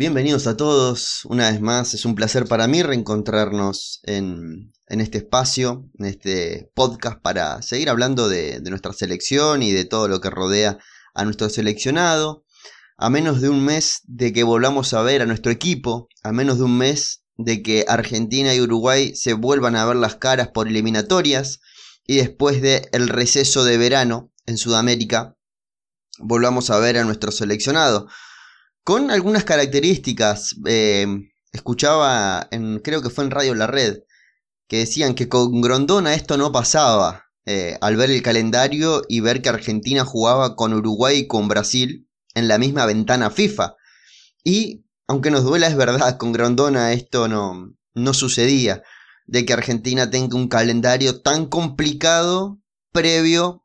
Bienvenidos a todos, una vez más, es un placer para mí reencontrarnos en, este espacio, en este podcast para seguir hablando de, nuestra selección y de todo lo que rodea a nuestro seleccionado. A menos de un mes de que volvamos a ver a nuestro equipo, a menos de un mes de que Argentina y Uruguay se vuelvan a ver las caras por eliminatorias y después del el receso de verano en Sudamérica, volvamos a ver a nuestro seleccionado con algunas características. Eh, escuchaba, en, creo que fue en Radio La Red, que decían que con Grondona esto no pasaba. Eh, al ver el calendario y ver que Argentina jugaba con Uruguay y con Brasil en la misma ventana FIFA. Y, aunque nos duela, es verdad, con Grondona esto no, no sucedía. De que Argentina tenga un calendario tan complicado previo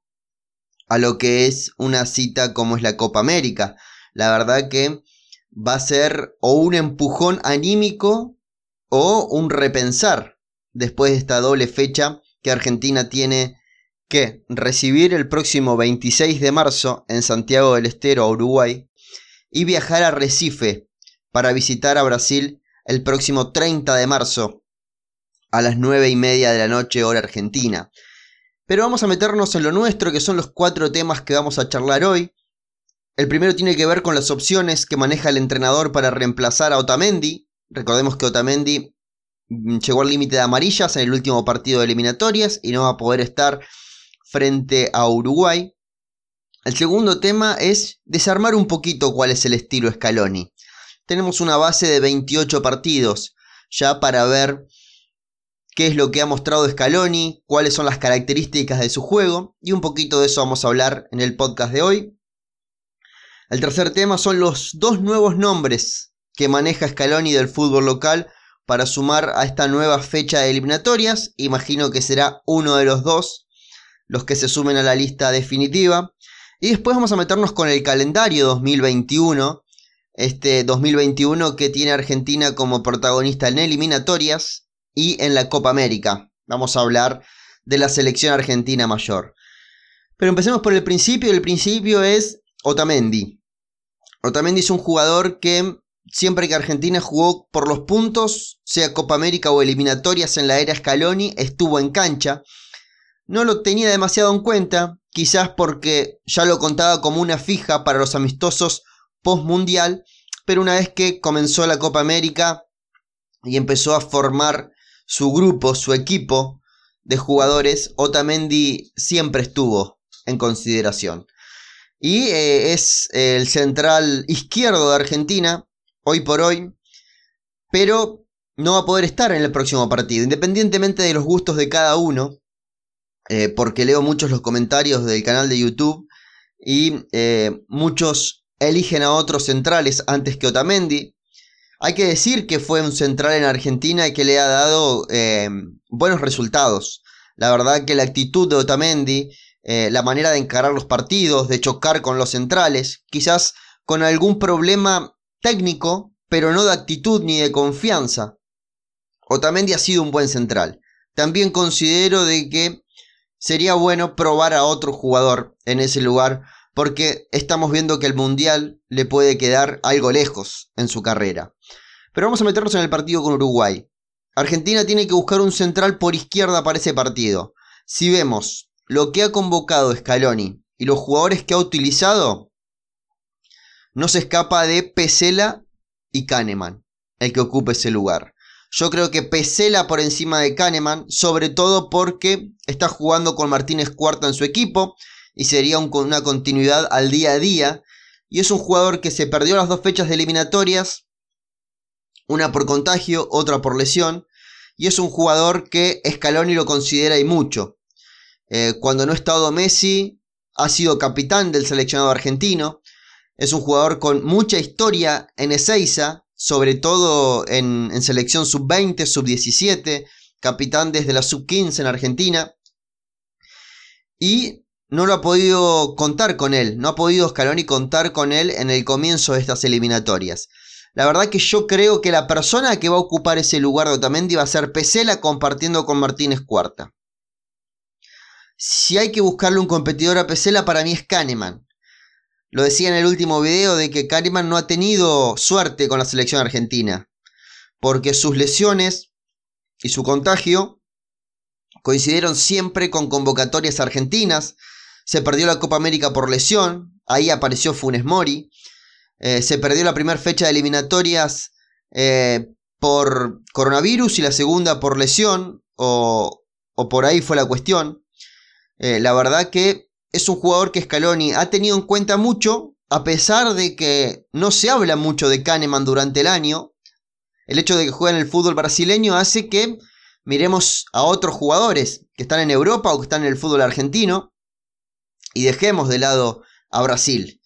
a lo que es una cita como es la Copa América. La verdad que va a ser o un empujón anímico o un repensar después de esta doble fecha que Argentina tiene que recibir el próximo 26 de marzo en Santiago del Estero, Uruguay, y viajar a Recife para visitar a Brasil el próximo 30 de marzo a las 9 y media de la noche hora argentina. Pero vamos a meternos en lo nuestro, que son los cuatro temas que vamos a charlar hoy. El primero tiene que ver con las opciones que maneja el entrenador para reemplazar a Otamendi. Recordemos que Otamendi mm, llegó al límite de amarillas en el último partido de eliminatorias y no va a poder estar frente a Uruguay. El segundo tema es desarmar un poquito cuál es el estilo Scaloni. Tenemos una base de 28 partidos ya para ver qué es lo que ha mostrado Scaloni, cuáles son las características de su juego y un poquito de eso vamos a hablar en el podcast de hoy. El tercer tema son los dos nuevos nombres que maneja Scaloni del fútbol local para sumar a esta nueva fecha de eliminatorias. Imagino que será uno de los dos los que se sumen a la lista definitiva. Y después vamos a meternos con el calendario 2021. Este 2021 que tiene Argentina como protagonista en eliminatorias y en la Copa América. Vamos a hablar de la selección argentina mayor. Pero empecemos por el principio. El principio es Otamendi. Otamendi es un jugador que siempre que Argentina jugó por los puntos, sea Copa América o eliminatorias en la era Scaloni, estuvo en cancha. No lo tenía demasiado en cuenta, quizás porque ya lo contaba como una fija para los amistosos post-mundial, pero una vez que comenzó la Copa América y empezó a formar su grupo, su equipo de jugadores, Otamendi siempre estuvo en consideración y eh, es el central izquierdo de Argentina, hoy por hoy, pero no va a poder estar en el próximo partido, independientemente de los gustos de cada uno, eh, porque leo muchos los comentarios del canal de YouTube y eh, muchos eligen a otros centrales antes que Otamendi. Hay que decir que fue un central en Argentina y que le ha dado buenos resultados. La verdad que la actitud de Otamendi eh, la manera de encarar los partidos, de chocar con los centrales, quizás con algún problema técnico, pero no de actitud ni de confianza. Otamendi ha sido un buen central. También considero de que sería bueno probar a otro jugador en ese lugar porque estamos viendo que el Mundial le puede quedar algo lejos en su carrera. Pero vamos a meternos en el partido con Uruguay. Argentina tiene que buscar un central por izquierda para ese partido. Si vemos lo que ha convocado Scaloni y los jugadores que ha utilizado, no se escapa de Pesela y Kahneman, el que ocupe ese lugar. Yo creo que Pesela por encima de Kahneman, sobre todo porque está jugando con Martínez Cuarta en su equipo y sería una continuidad al día a día. Y es un jugador que se perdió las dos fechas de eliminatorias, una por contagio, otra por lesión. Y es un jugador que Scaloni lo considera y mucho. Eh, cuando no ha estado Messi, ha sido capitán del seleccionado argentino. Es un jugador con mucha historia en Ezeiza, sobre todo en, selección sub-20, sub-17, capitán desde la sub-15 en Argentina. Y no lo ha podido contar con él, no ha podido Scaloni contar con él en el comienzo de estas eliminatorias. La verdad que yo creo que la persona que va a ocupar ese lugar de Otamendi va a ser Pesela compartiendo con Martínez Cuarta. Si hay que buscarle un competidor a Pesela, para mí es Kahneman. lo decía en el último video de que Kahneman no ha tenido suerte con la selección argentina, porque sus lesiones y su contagio coincidieron siempre con convocatorias argentinas, se perdió la Copa América por lesión, ahí apareció Funes Mori, eh, se perdió la primera fecha de eliminatorias eh, por coronavirus y la segunda por lesión, o, por ahí fue la cuestión. Eh, la verdad que es un jugador que Scaloni ha tenido en cuenta mucho, a pesar de que no se habla mucho de Kahneman durante el año. El hecho de que juegue en el fútbol brasileño hace que miremos a otros jugadores que están en Europa o que están en el fútbol argentino y dejemos de lado a Brasil.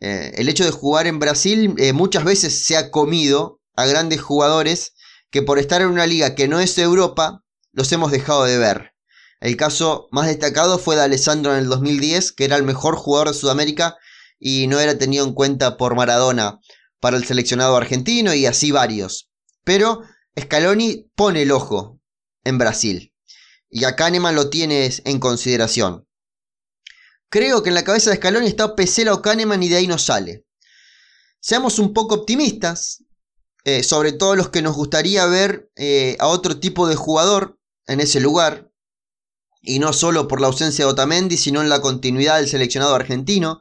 Eh, el hecho de jugar en Brasil eh, muchas veces se ha comido a grandes jugadores que por estar en una liga que no es Europa los hemos dejado de ver. El caso más destacado fue de Alessandro en el 2010, que era el mejor jugador de Sudamérica y no era tenido en cuenta por Maradona para el seleccionado argentino y así varios. Pero Scaloni pone el ojo en Brasil y a Kahneman lo tienes en consideración. Creo que en la cabeza de Scaloni está Pesela o Kahneman y de ahí no sale. Seamos un poco optimistas, eh, sobre todo los que nos gustaría ver eh, a otro tipo de jugador en ese lugar, y no solo por la ausencia de Otamendi, sino en la continuidad del seleccionado argentino,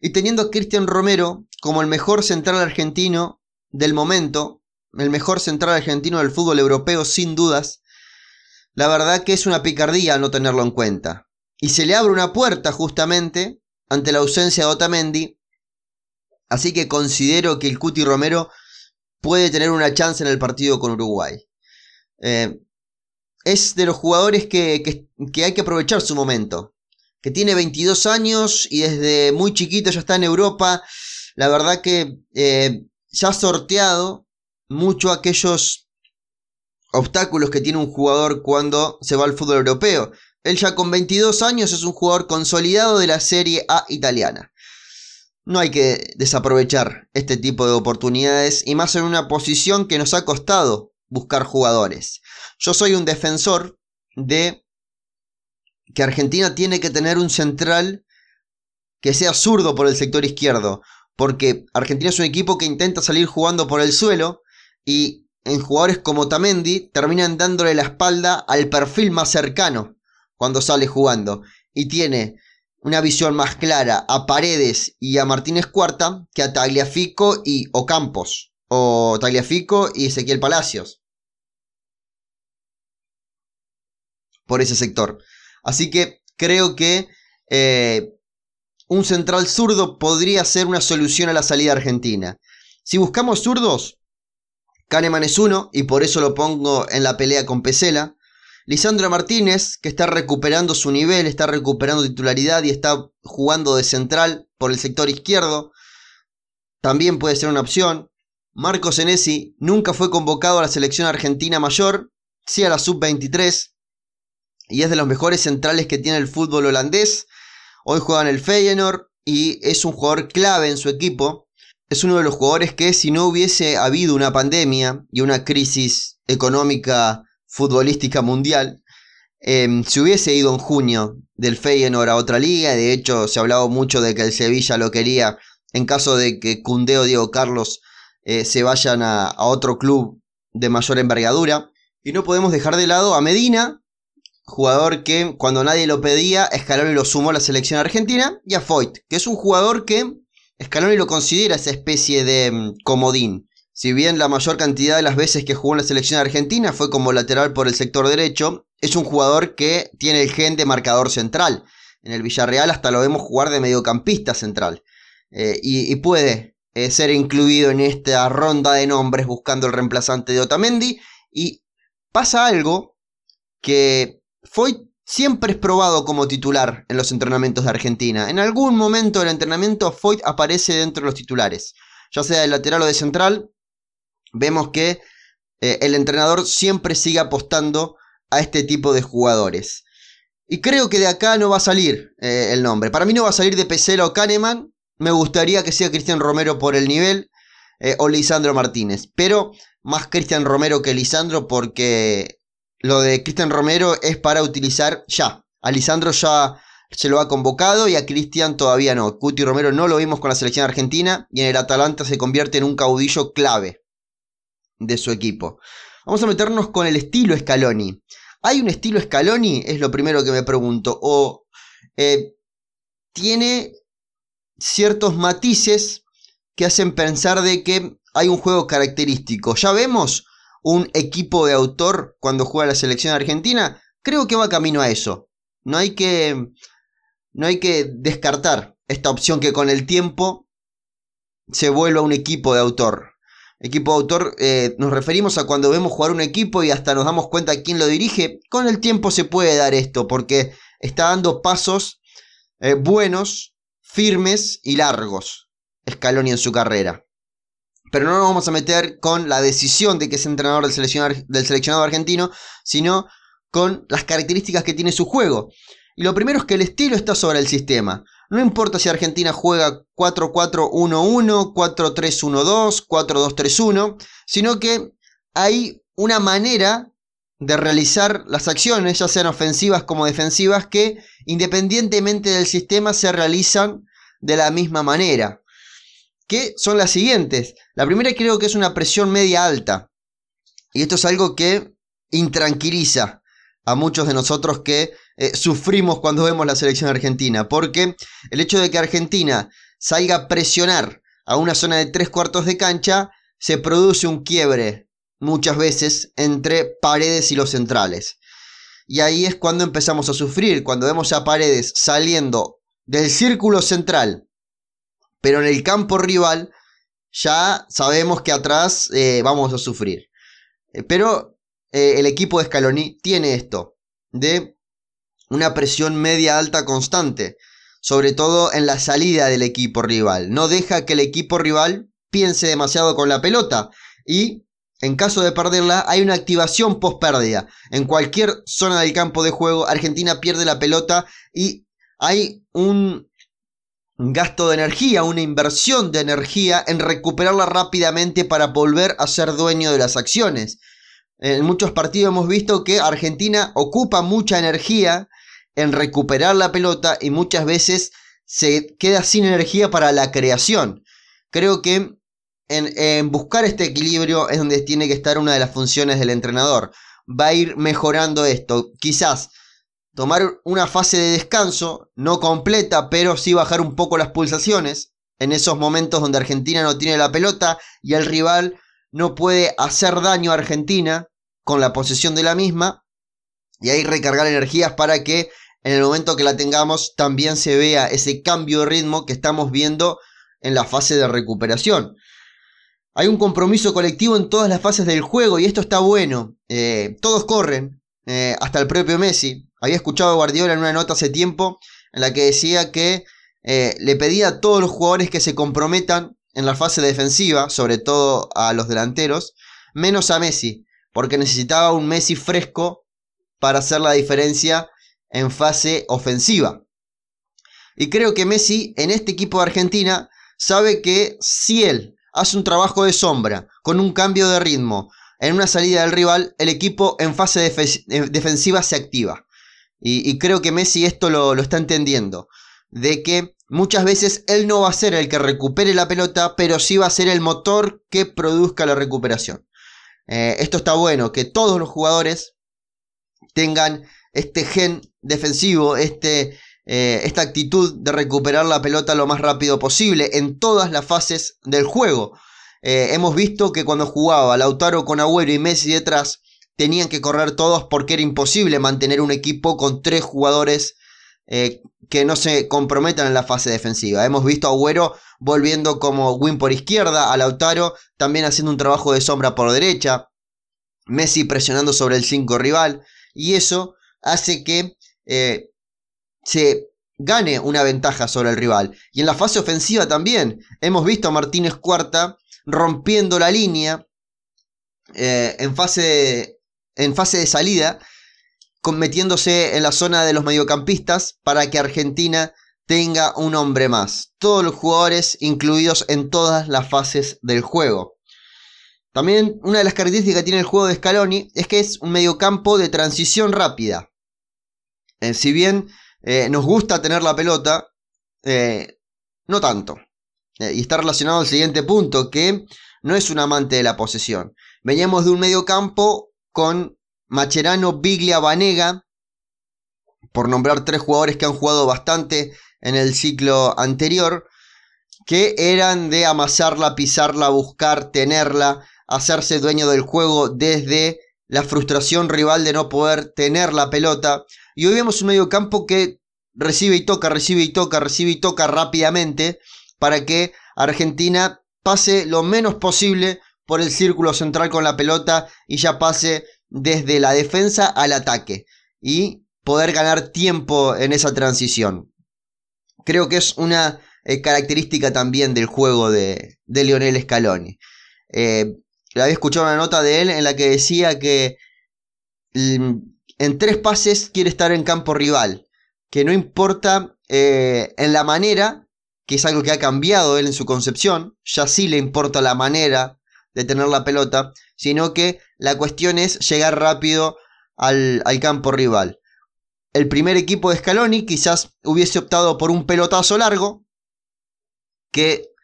y teniendo a Cristian Romero como el mejor central argentino del momento, el mejor central argentino del fútbol europeo sin dudas, la verdad que es una picardía no tenerlo en cuenta y se le abre una puerta justamente ante la ausencia de Otamendi. Así que considero que el Cuti Romero puede tener una chance en el partido con Uruguay. Eh, es de los jugadores que, hay que aprovechar su momento. Que tiene 22 años y desde muy chiquito ya está en Europa. La verdad que eh, ya ha sorteado mucho aquellos obstáculos que tiene un jugador cuando se va al fútbol europeo. Él ya con 22 años es un jugador consolidado de la Serie A italiana. No hay que desaprovechar este tipo de oportunidades y más en una posición que nos ha costado buscar jugadores. Yo soy un defensor de que Argentina tiene que tener un central que sea zurdo por el sector izquierdo, porque Argentina es un equipo que intenta salir jugando por el suelo y en jugadores como Tamendi terminan dándole la espalda al perfil más cercano cuando sale jugando y tiene una visión más clara a Paredes y a Martínez Cuarta que a Tagliafico y Ocampos o Tagliafico y Ezequiel Palacios por ese sector. Así que creo que eh, un central zurdo podría ser una solución a la salida argentina. Si buscamos zurdos, Kahneman es uno y por eso lo pongo en la pelea con Pesela. Lisandro Martínez, que está recuperando su nivel, está recuperando titularidad y está jugando de central por el sector izquierdo, también puede ser una opción. Marco Senesi nunca fue convocado a la selección argentina mayor, sí a la sub-23, y es de los mejores centrales que tiene el fútbol holandés. Hoy juega en el Feyenoord y es un jugador clave en su equipo. Es uno de los jugadores que si no hubiese habido una pandemia y una crisis económica futbolística mundial, em, se hubiese ido en junio del Feyenoord a otra liga. De hecho, se ha hablado mucho de que el Sevilla lo quería en caso de que Cundeo o Diego Carlos eh, se vayan a, a otro club de mayor envergadura. Y no podemos dejar de lado a Medina, jugador que cuando nadie lo pedía, Scaloni lo sumó a la selección argentina, y a Foyt, que es un jugador que Scaloni lo considera esa especie de mm, comodín. Si bien la mayor cantidad de las veces que jugó en la selección argentina fue como lateral por el sector derecho, es un jugador que tiene el gen de marcador central. En el Villarreal hasta lo vemos jugar de mediocampista central. Eh, y, puede eh, ser incluido en esta ronda de nombres buscando el reemplazante de Otamendi. Y pasa algo que fue siempre es probado como titular en los entrenamientos de Argentina. En algún momento del entrenamiento Foyt aparece dentro de los titulares, ya sea de lateral o de central, vemos que eh, el entrenador siempre sigue apostando a este tipo de jugadores. Y creo que de acá no va a salir eh, el nombre. Para mí no va a salir de Pesela o Kahneman. Me gustaría que sea Cristian Romero por el nivel. Eh, o Lisandro Martínez. Pero más Cristian Romero que Lisandro porque lo de Cristian Romero es para utilizar ya. A Lisandro ya, se lo ha convocado y a Cristian todavía no. Cuti Romero no lo vimos con la selección argentina y en el Atalanta se convierte en un caudillo clave de su equipo. Vamos a meternos con el estilo Scaloni. ¿Hay un estilo Scaloni? Es lo primero que me pregunto. ¿O eh, tiene ciertos matices que hacen pensar de que hay un juego característico? Ya vemos un equipo de autor cuando juega la selección argentina. Creo que va camino a eso. No hay que, no hay que descartar esta opción que con el tiempo se vuelva un equipo de autor. Equipo de autor eh, nos referimos a cuando vemos jugar un equipo y hasta nos damos cuenta quién lo dirige. Con el tiempo se puede dar esto porque está dando pasos eh, buenos, firmes y largos. Scaloni en su carrera. Pero no nos vamos a meter con la decisión de que es entrenador del seleccionado, del seleccionado argentino, sino con las características que tiene su juego. Y lo primero es que el estilo está sobre el sistema. No importa si Argentina juega 4-4-1-1, 4-3-1-2, 4-2-3-1, sino que hay una manera de realizar las acciones, ya sean ofensivas como defensivas, que independientemente del sistema se realizan de la misma manera. Que son las siguientes. La primera creo que es una presión media alta. Y esto es algo que intranquiliza a muchos de nosotros que eh, sufrimos cuando vemos la selección argentina, porque el hecho de que Argentina salga a presionar a una zona de tres cuartos de cancha, se produce un quiebre muchas veces entre paredes y los centrales. Y ahí es cuando empezamos a sufrir, cuando vemos a paredes saliendo del círculo central, pero en el campo rival, ya sabemos que atrás eh, vamos a sufrir. Eh, pero el equipo de Scaloni tiene esto, de una presión media alta constante, sobre todo en la salida del equipo rival. No deja que el equipo rival piense demasiado con la pelota y en caso de perderla hay una activación post pérdida. En cualquier zona del campo de juego Argentina pierde la pelota y hay un gasto de energía, una inversión de energía en recuperarla rápidamente para volver a ser dueño de las acciones. En muchos partidos hemos visto que Argentina ocupa mucha energía en recuperar la pelota y muchas veces se queda sin energía para la creación. Creo que en, buscar este equilibrio es donde tiene que estar una de las funciones del entrenador. Va a ir mejorando esto. Quizás tomar una fase de descanso, no completa, pero sí bajar un poco las pulsaciones. En esos momentos donde Argentina no tiene la pelota y el rival no puede hacer daño a Argentina con la posesión de la misma. Y ahí recargar energías para que en el momento que la tengamos también se vea ese cambio de ritmo que estamos viendo en la fase de recuperación. Hay un compromiso colectivo en todas las fases del juego y esto está bueno. Eh, todos corren, eh, hasta el propio Messi. Había escuchado a Guardiola en una nota hace tiempo en la que decía que eh, le pedía a todos los jugadores que se comprometan en la fase defensiva, sobre todo a los delanteros, menos a Messi, porque necesitaba un Messi fresco para hacer la diferencia en fase ofensiva. Y creo que Messi en este equipo de Argentina sabe que si él hace un trabajo de sombra, con un cambio de ritmo, en una salida del rival, el equipo en fase eh, defensiva se activa. Y, creo que Messi esto lo, está entendiendo. De que muchas veces él no va a ser el que recupere la pelota, pero sí va a ser el motor que produzca la recuperación. Eh, esto está bueno, que todos los jugadores tengan este gen defensivo, este, eh, esta actitud de recuperar la pelota lo más rápido posible en todas las fases del juego. Eh, hemos visto que cuando jugaba Lautaro con Agüero y Messi detrás, tenían que correr todos porque era imposible mantener un equipo con tres jugadores eh, que no se comprometan en la fase defensiva. Hemos visto a Agüero volviendo como win por izquierda, a Lautaro también haciendo un trabajo de sombra por derecha, Messi presionando sobre el 5 rival, y eso hace que eh, se gane una ventaja sobre el rival. Y en la fase ofensiva también hemos visto a Martínez Cuarta rompiendo la línea eh, en, fase en fase de salida, metiéndose en la zona de los mediocampistas para que Argentina tenga un hombre más. Todos los jugadores incluidos en todas las fases del juego. También una de las características que tiene el juego de Scaloni es que es un mediocampo de transición rápida. Eh, si bien Eh, nos gusta tener la pelota, eh, no tanto. Eh, y está relacionado al siguiente punto, que no es un amante de la posesión. Veníamos de un medio campo con Macherano, Biglia, Vanega, por nombrar tres jugadores que han jugado bastante en el ciclo anterior, que eran de amasarla, pisarla, buscar, tenerla, hacerse dueño del juego desde la frustración rival de no poder tener la pelota. Y hoy vemos un medio campo que recibe y toca, recibe y toca, recibe y toca rápidamente para que Argentina pase lo menos posible por el círculo central con la pelota y ya pase desde la defensa al ataque y poder ganar tiempo en esa transición. Creo que es una eh, característica también del juego de, Lionel Scaloni. Eh, había escuchado una nota de él en la que decía que mm, en tres pases quiere estar en campo rival, que no importa eh, en la manera, que es algo que ha cambiado él en su concepción, ya sí le importa la manera de tener la pelota, sino que la cuestión es llegar rápido al, al campo rival. El primer equipo de Scaloni quizás hubiese optado por un pelotazo largo, que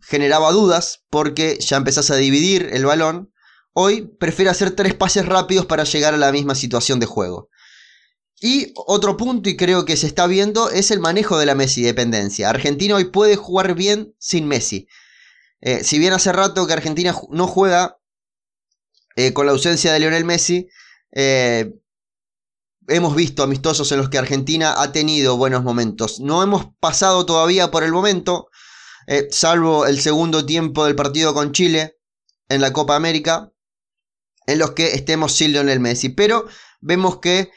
generaba dudas porque ya empezás a dividir el balón. Hoy prefiere hacer tres pases rápidos para llegar a la misma situación de juego. Y otro punto, y creo que se está viendo, es el manejo de la Messi dependencia. Argentina hoy puede jugar bien sin Messi. Eh, si bien hace rato que Argentina no juega eh, con la ausencia de Lionel Messi, eh, hemos visto amistosos en los que Argentina ha tenido buenos momentos. No hemos pasado todavía por el momento, salvo el segundo tiempo del partido con Chile en la Copa América, en los que estemos sin Lionel Messi. Pero vemos que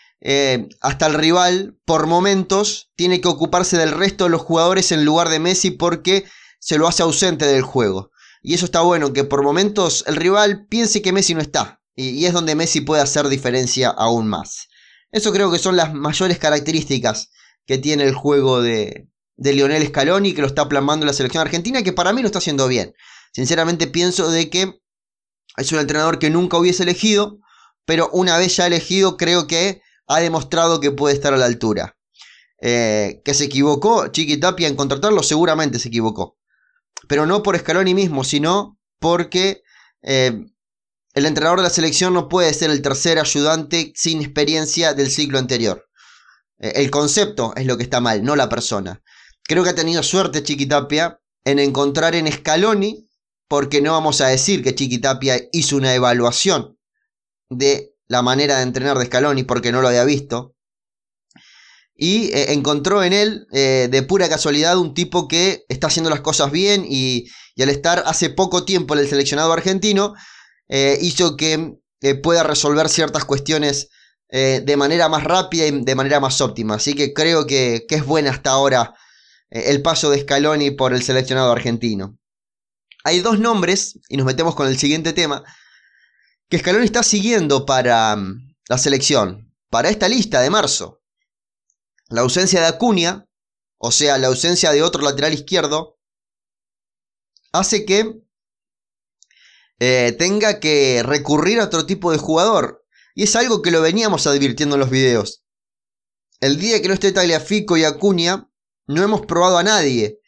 hasta el rival, por momentos, tiene que ocuparse del resto de los jugadores en lugar de Messi porque se lo hace ausente del juego. Y eso está bueno, que por momentos el rival piense que Messi no está. Y, es donde Messi puede hacer diferencia aún más. Eso creo que son las mayores características que tiene el juego de, de Lionel Scaloni que lo está plasmando la selección argentina, que para mí lo está haciendo bien. Sinceramente pienso de que es un entrenador que nunca hubiese elegido, pero una vez ya elegido creo que ha demostrado que puede estar a la altura. Eh, que se equivocó Chiqui Tapia en contratarlo, seguramente se equivocó. Pero no por Scaloni mismo, sino porque eh, el entrenador de la selección no puede ser el tercer ayudante sin experiencia del ciclo anterior. Eh, el concepto es lo que está mal, no la persona. Creo que ha tenido suerte Chiquitapia en encontrar en Scaloni, porque no vamos a decir que Chiquitapia hizo una evaluación de la manera de entrenar de Scaloni, porque no lo había visto. Y eh, encontró en él, eh, de pura casualidad, un tipo que está haciendo las cosas bien y, al estar hace poco tiempo en el seleccionado argentino, eh, hizo que pueda resolver ciertas cuestiones de manera más rápida y de manera más óptima. Así que creo que, que es buena hasta ahora el paso de Scaloni por el seleccionado argentino. Hay dos nombres, y nos metemos con el siguiente tema, que Scaloni está siguiendo para mm, la selección, para esta lista de marzo. La ausencia de Acuña, o sea, la ausencia de otro lateral izquierdo, hace que eh, tenga que recurrir a otro tipo de jugador. Y es algo que lo veníamos advirtiendo en los videos. El día que no esté Tagliafico y Acuña, no hemos probado a nadie.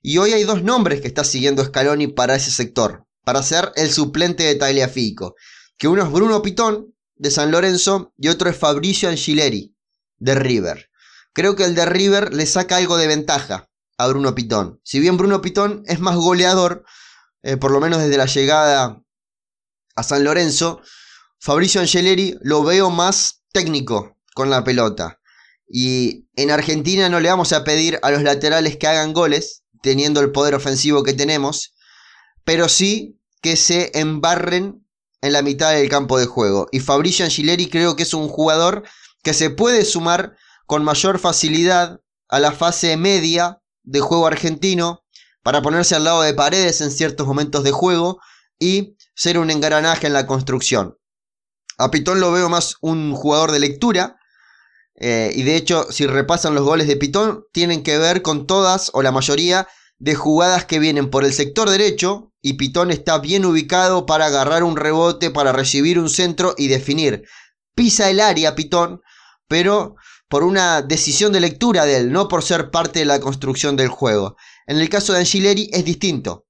Y hoy hay dos nombres que está siguiendo Scaloni para ese sector, para ser el suplente de Tagliafico. Que uno es Bruno Pitón, de San Lorenzo, y otro es Fabricio Angileri, de River. Creo que el de River le saca algo de ventaja a Bruno Pitón. Si bien Bruno Pitón es más goleador, eh, por lo menos desde la llegada a San Lorenzo, Fabricio Angeleri lo veo más técnico con la pelota. Y en Argentina no le vamos a pedir a los laterales que hagan goles, teniendo el poder ofensivo que tenemos, pero sí que se embarren en la mitad del campo de juego. Y Fabricio Angileri creo que es un jugador que se puede sumar con mayor facilidad a la fase media de juego argentino para ponerse al lado de paredes en ciertos momentos de juego y ser un engranaje en la construcción. A Pitón lo veo más un jugador de lectura, eh, y de hecho, si repasan los goles de Pitón, tienen que ver con todas o la mayoría de jugadas que vienen por el sector derecho y Pitón está bien ubicado para agarrar un rebote, para recibir un centro y definir. Pisa el área Pitón, pero por una decisión de lectura de él, no por ser parte de la construcción del juego. En el caso de Angileri es distinto.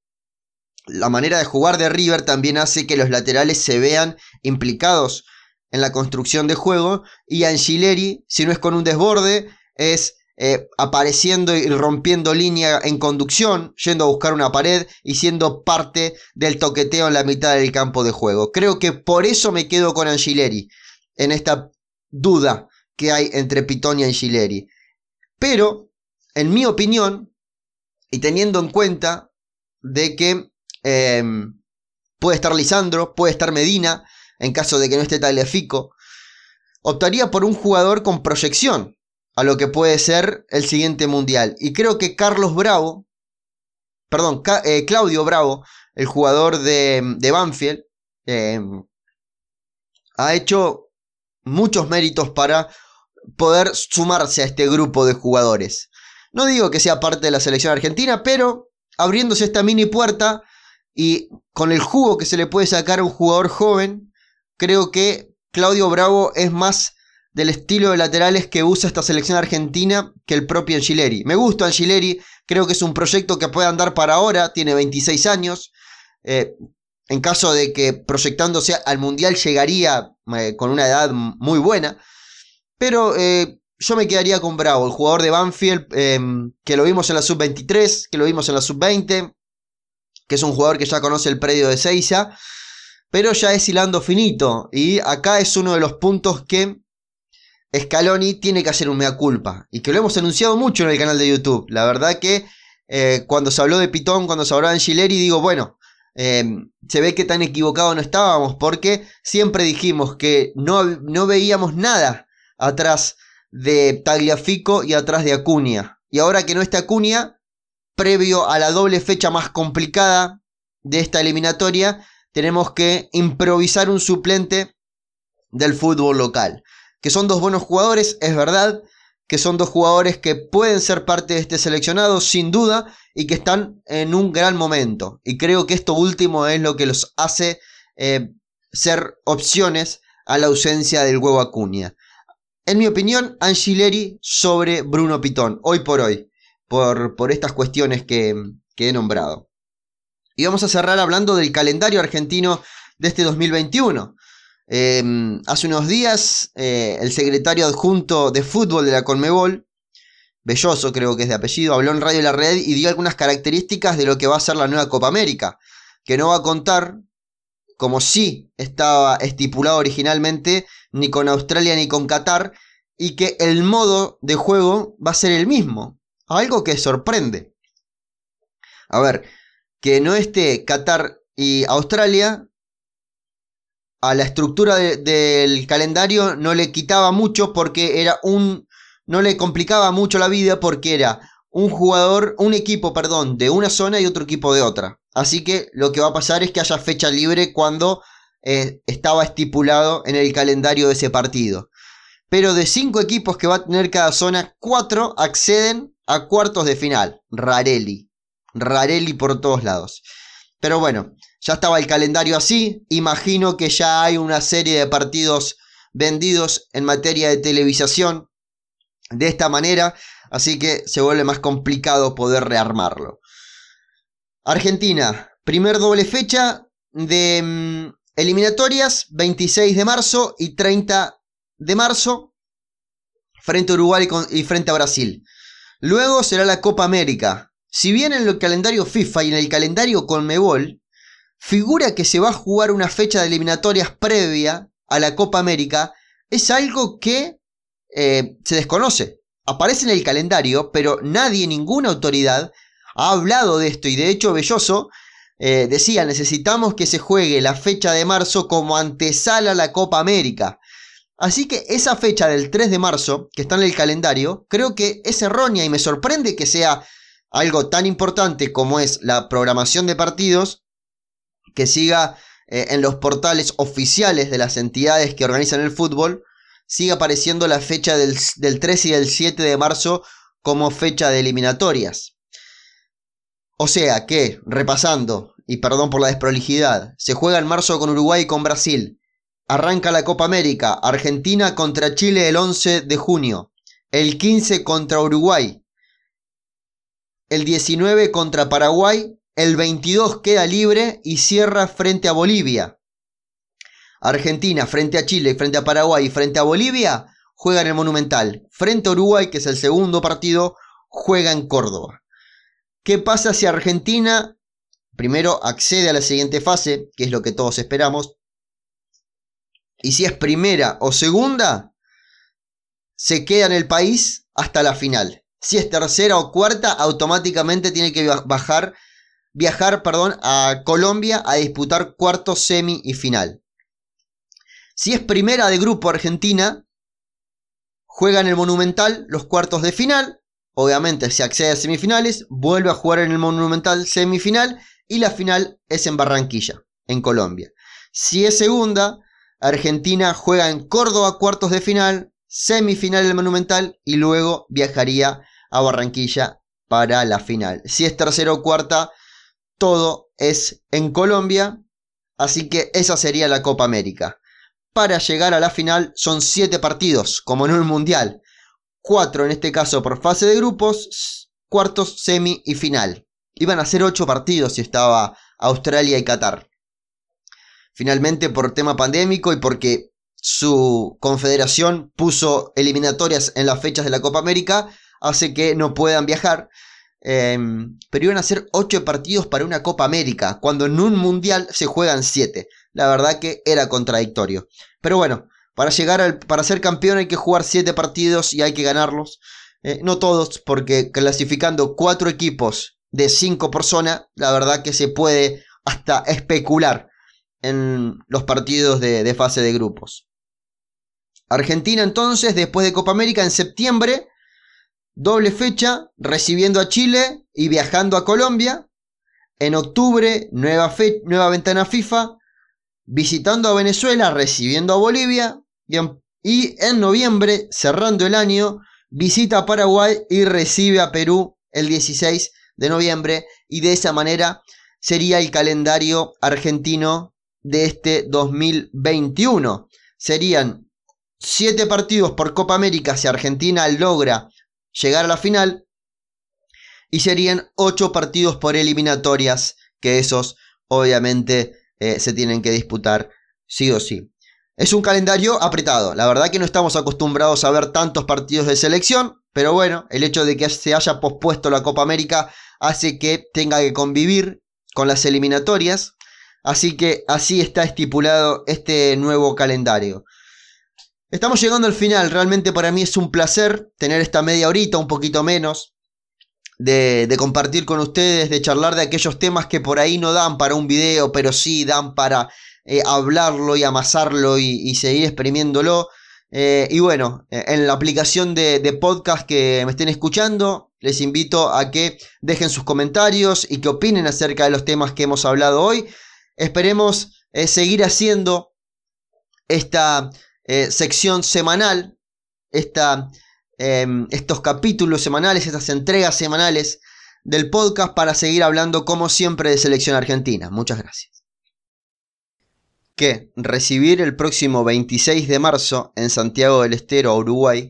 La manera de jugar de River también hace que los laterales se vean implicados en la construcción de juego y Angileri, si no es con un desborde, es eh, apareciendo y rompiendo línea en conducción, yendo a buscar una pared y siendo parte del toqueteo en la mitad del campo de juego. Creo que por eso me quedo con Angileri en esta duda que hay entre Pitón y Angileri. Pero, en mi opinión, y teniendo en cuenta de que em, puede estar Lisandro, puede estar Medina, en caso de que no esté Tagliafico, optaría por un jugador con proyección, a lo que puede ser el siguiente mundial. Y creo que Carlos Bravo, perdón, eh, Claudio Bravo, el jugador de, de Banfield, eh, ha hecho muchos méritos para poder sumarse a este grupo de jugadores. No digo que sea parte de la selección argentina, pero abriéndose esta mini puerta y con el jugo que se le puede sacar a un jugador joven, creo que Claudio Bravo es más del estilo de laterales que usa esta selección argentina que el propio Angileri. Me gusta Angileri, creo que es un proyecto que puede andar para ahora, tiene 26 años. Eh, en caso de que proyectándose al Mundial llegaría eh, con una edad muy buena. Pero eh, yo me quedaría con Bravo, el jugador de Banfield, que lo vimos en la sub-23, que lo vimos en la sub-20, que es un jugador que ya conoce el predio de Seiza, pero ya es hilando finito. Y acá es uno de los puntos que Scaloni tiene que hacer un mea culpa. Y que lo hemos anunciado mucho en el canal de YouTube. La verdad que eh, cuando se habló de Pitón, cuando se habló de Angileri, digo, bueno, em, se ve que tan equivocado no estábamos. Porque siempre dijimos que no, no veíamos nada atrás de Tagliafico y atrás de Acuña. Y ahora que no está Acuña, previo a la doble fecha más complicada de esta eliminatoria, tenemos que improvisar un suplente del fútbol local que son dos buenos jugadores, es verdad, que son dos jugadores que pueden ser parte de este seleccionado, sin duda, y que están en un gran momento. Y creo que esto último es lo que los hace eh, ser opciones a la ausencia del huevo Acuña. En mi opinión, Angileri sobre Bruno Pitón, hoy por hoy, por, por estas cuestiones que, que he nombrado. Y vamos a cerrar hablando del calendario argentino de este 2021. Em, hace unos días, eh, el secretario adjunto de fútbol de la Conmebol, Belloso creo que es de apellido, habló en Radio La Red y dio algunas características de lo que va a ser la nueva Copa América, que no va a contar, como sí estaba estipulado originalmente, ni con Australia ni con Qatar, y que el modo de juego va a ser el mismo, algo que sorprende. A ver, que no esté Qatar y Australia a la estructura del calendario no le quitaba mucho porque era un... no le complicaba mucho la vida porque era un jugador, un equipo, perdón, de una zona y otro equipo de otra. Así que lo que va a pasar es que haya fecha libre cuando eh, estaba estipulado en el calendario de ese partido. Pero de cinco equipos que va a tener cada zona, cuatro acceden a cuartos de final. Rarelli. Rarelli por todos lados. Pero bueno, ya estaba el calendario así. Imagino que ya hay una serie de partidos vendidos en materia de televisación de esta manera. Así que se vuelve más complicado poder rearmarlo. Argentina, primer doble fecha de mm, eliminatorias, 26 de marzo y 30 de marzo, frente a Uruguay y frente a Brasil. Luego será la Copa América. Si bien en el calendario FIFA y en el calendario Conmebol figura que se va a jugar una fecha de eliminatorias previa a la Copa América, es algo que eh, se desconoce. Aparece en el calendario, pero nadie, ninguna autoridad ha hablado de esto. Y de hecho, Belloso eh, decía, necesitamos que se juegue la fecha de marzo como antesala a la Copa América. Así que esa fecha del 3 de marzo, que está en el calendario, creo que es errónea y me sorprende que sea algo tan importante como es la programación de partidos, que siga eh, en los portales oficiales de las entidades que organizan el fútbol, siga apareciendo la fecha del, del 3 y del 7 de marzo como fecha de eliminatorias. O sea que, repasando, y perdón por la desprolijidad, se juega en marzo con Uruguay y con Brasil. Arranca la Copa América, Argentina contra Chile el 11 de junio. el 15 contra Uruguay, el 19 contra Paraguay, el 22 queda libre y cierra frente a Bolivia. Argentina frente a Chile, frente a Paraguay y frente a Bolivia juega en el Monumental. Frente a Uruguay, que es el segundo partido, juega en Córdoba. ¿Qué pasa si Argentina primero accede a la siguiente fase, que es lo que todos esperamos? Y si es primera o segunda, se queda en el país hasta la final. Si es tercera o cuarta, automáticamente tiene que bajar, viajar perdón, a Colombia a disputar cuarto, semi y final. Si es primera de grupo Argentina, juega en el Monumental los cuartos de final. Obviamente, si accede a semifinales, vuelve a jugar en el Monumental semifinal y la final es en Barranquilla, en Colombia. Si es segunda, Argentina juega en Córdoba cuartos de final, semifinal del Monumental y luego viajaría a Barranquilla para la final. Si es tercero o cuarta, todo es en Colombia, así que esa sería la Copa América. Para llegar a la final son 7 partidos, como en un mundial. 4 en este caso por fase de grupos, cuartos, semi y final. Iban a ser 8 partidos si estaba Australia y Qatar. Finalmente por tema pandémico y porque su confederación puso eliminatorias en las fechas de la Copa América, hace que no puedan viajar. Em, pero iban a ser 8 partidos para una Copa América, cuando en un mundial se juegan 7. La verdad que era contradictorio. Pero bueno, para llegar al, para ser campeón hay que jugar 7 partidos y hay que ganarlos. Eh, no todos, porque clasificando 4 equipos de 5 personas, la verdad que se puede hasta especular en los partidos de fase de grupos. Argentina entonces, después de Copa América en septiembre, doble fecha, recibiendo a Chile y viajando a Colombia. En octubre, nueva, nueva ventana FIFA, visitando a Venezuela, recibiendo a Bolivia. Y en, noviembre, cerrando el año, visita Paraguay y recibe a Perú el 16 de noviembre. Y de esa manera sería el calendario argentino de este 2021. Serían 7 partidos por Copa América si Argentina logra llegar a la final. Y serían 8 partidos por eliminatorias, que esos obviamente eh, se tienen que disputar sí o sí. Es un calendario apretado, la verdad que no estamos acostumbrados a ver tantos partidos de selección, pero bueno, el hecho de que se haya pospuesto la Copa América hace que tenga que convivir con las eliminatorias, así que así está estipulado este nuevo calendario. Estamos llegando al final, realmente para mí es un placer tener esta media horita, un poquito menos, de, compartir con ustedes, de charlar de aquellos temas que por ahí no dan para un video, pero sí dan para eh, hablarlo y amasarlo y, seguir exprimiéndolo. Eh, y bueno, eh, en la aplicación de, de, podcast que me estén escuchando, les invito a que dejen sus comentarios y que opinen acerca de los temas que hemos hablado hoy. Esperemos seguir haciendo esta sección semanal, esta, em, estos capítulos semanales, estas entregas semanales del podcast para seguir hablando como siempre de selección argentina. Muchas gracias. Que recibir el próximo 26 de marzo en Santiago del Estero, Uruguay,